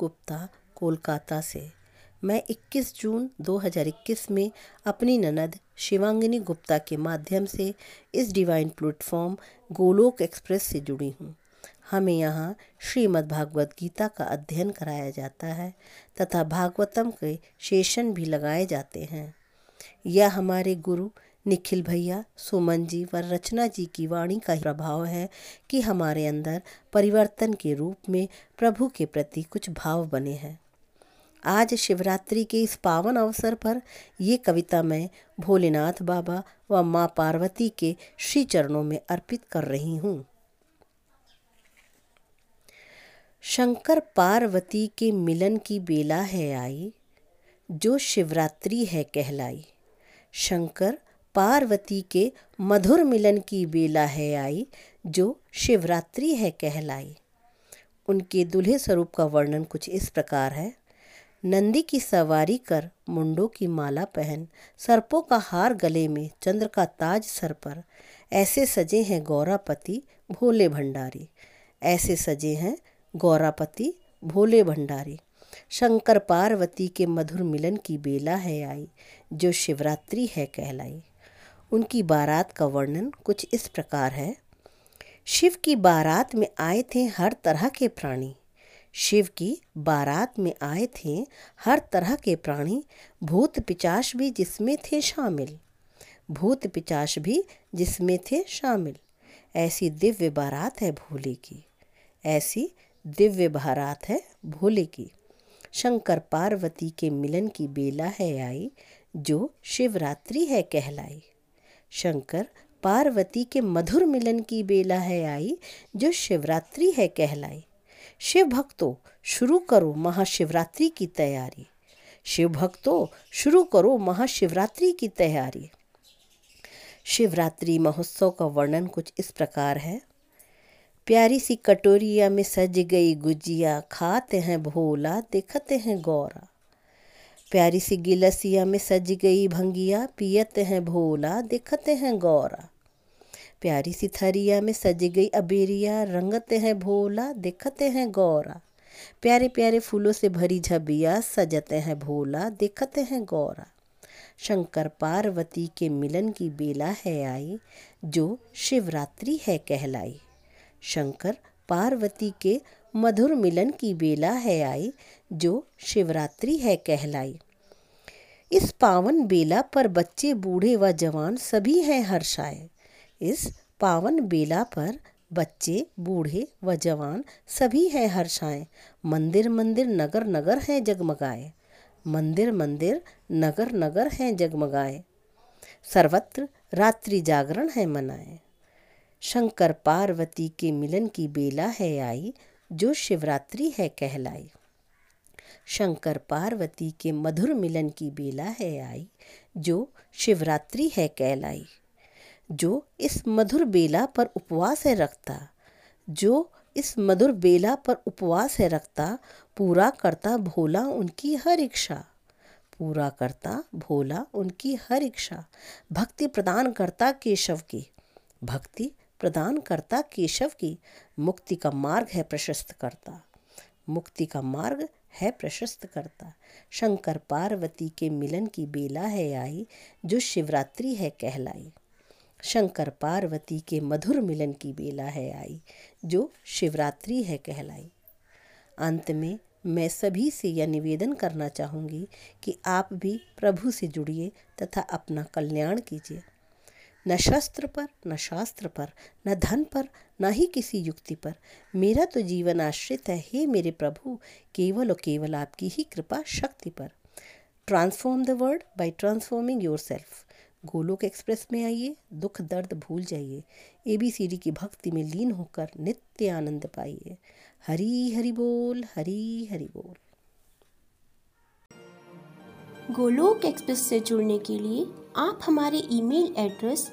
गुप्ता, कोलकाता से। मैं 21 जून 2021 में अपनी ननद शिवांगिनी गुप्ता के माध्यम से इस डिवाइन प्लेटफॉर्म गोलोक एक्सप्रेस से जुड़ी हूँ। हमें यहाँ श्रीमद् भागवत गीता का अध्ययन कराया जाता है तथा भागवतम के सेशन भी लगाए जाते हैं। यह हमारे गुरु निखिल भैया, सुमन जी व रचना जी की वाणी का प्रभाव है कि हमारे अंदर परिवर्तन के रूप में प्रभु के प्रति कुछ भाव बने हैं। आज शिवरात्रि के इस पावन अवसर पर ये कविता मैं भोलेनाथ बाबा व माँ पार्वती के श्री चरणों में अर्पित कर रही हूँ। शंकर पार्वती के मिलन की बेला है आई, जो शिवरात्रि है कहलाई। शंकर पार्वती के मधुर मिलन की बेला है आई, जो शिवरात्रि है कहलाई। उनके दुल्हे स्वरूप का वर्णन कुछ इस प्रकार है। नंदी की सवारी कर मुंडों की माला पहन, सर्पों का हार गले में, चंद्र का ताज सर पर, ऐसे सजे हैं गौरापति भोले भंडारी। ऐसे सजे हैं गौरापति भोले भंडारी। शंकर पार्वती के मधुर मिलन की बेला है आई, जो शिवरात्रि है कहलाई। उनकी बारात का वर्णन कुछ इस प्रकार है। शिव की बारात में आए थे हर तरह के प्राणी। शिव की बारात में आए थे हर तरह के प्राणी। भूत पिचाश भी जिसमें थे शामिल। भूत पिचाश भी जिसमें थे शामिल। ऐसी दिव्य बारात है भोले की। ऐसी दिव्य बारात है भोले की। शंकर पार्वती के मिलन की बेला है आई, जो शिवरात्रि है कहलाई। शंकर पार्वती के मधुर मिलन की बेला है आई, जो शिवरात्रि है कहलाई। शिव भक्तों, शुरू करो महाशिवरात्रि की तैयारी। शिव भक्तों, शुरू करो महाशिवरात्रि की तैयारी। शिवरात्रि महोत्सव का वर्णन कुछ इस प्रकार है। प्यारी सी कटोरिया में सज गई गुजिया, खाते हैं भोला, देखते हैं गौरा। प्यारी सी गिलसिया में सज गई भंगिया, पियत हैं भोला, दिखते हैं गौरा। प्यारी सी थरिया में सज गई अबेरिया, रंगते हैं भोला, दिखते हैं गौरा। प्यारे प्यारे फूलों से भरी झबिया, सजते हैं भोला, दिखते हैं गौरा। शंकर पार्वती के मिलन की बेला है आई, जो शिवरात्रि है कहलाई। शंकर पार्वती के मधुर मिलन की बेला है आई, जो शिवरात्रि है कहलाई। इस पावन बेला पर बच्चे, बूढ़े व जवान सभी हैं हर्षाए। इस पावन बेला पर बच्चे, बूढ़े व जवान सभी हैं हर्षाए। मंदिर मंदिर, नगर नगर हैं जगमगाए। मंदिर मंदिर, नगर नगर हैं जगमगाए। सर्वत्र रात्रि जागरण है मनाए। शंकर, पार्वती के मिलन की बेला है आई जो शिवरात्रि है कहलाई शंकर पार्वती के मधुर मिलन की बेला है आई, जो शिवरात्रि है कहलाई जो इस मधुर बेला पर उपवास है रखता, जो इस मधुर बेला पर उपवास है रखता, पूरा करता भोला उनकी हर इच्छा। पूरा करता भोला उनकी हर इच्छा। भक्ति प्रदान करता केशव की। भक्ति प्रदान करता केशव की, मुक्ति का मार्ग है प्रशस्त करता। मुक्ति का मार्ग है प्रशस्त करता। शंकर पार्वती के मिलन की बेला है आई, जो शिवरात्रि है कहलाई। शंकर पार्वती के मधुर मिलन की बेला है आई, जो शिवरात्रि है कहलाई। अंत में मैं सभी से यह निवेदन करना चाहूँगी कि आप भी प्रभु से जुड़िए तथा अपना कल्याण कीजिए। न शस्त्र पर, न शास्त्र पर, न धन पर, न ही किसी युक्ति पर। मेरा तो जीवन आश्रित है, हे मेरे प्रभु, केवल और केवल आपकी ही कृपा शक्ति पर। Transform the world by transforming yourself Golok express में आइए, दुख दर्द भूल जाइए। ए बी सी डी की भक्ति में लीन होकर नित्य आनंद पाइए। हरी हरि बोल, हरी हरि बोल। गोलोक एक्सप्रेस से जुड़ने के लिए आप हमारे email address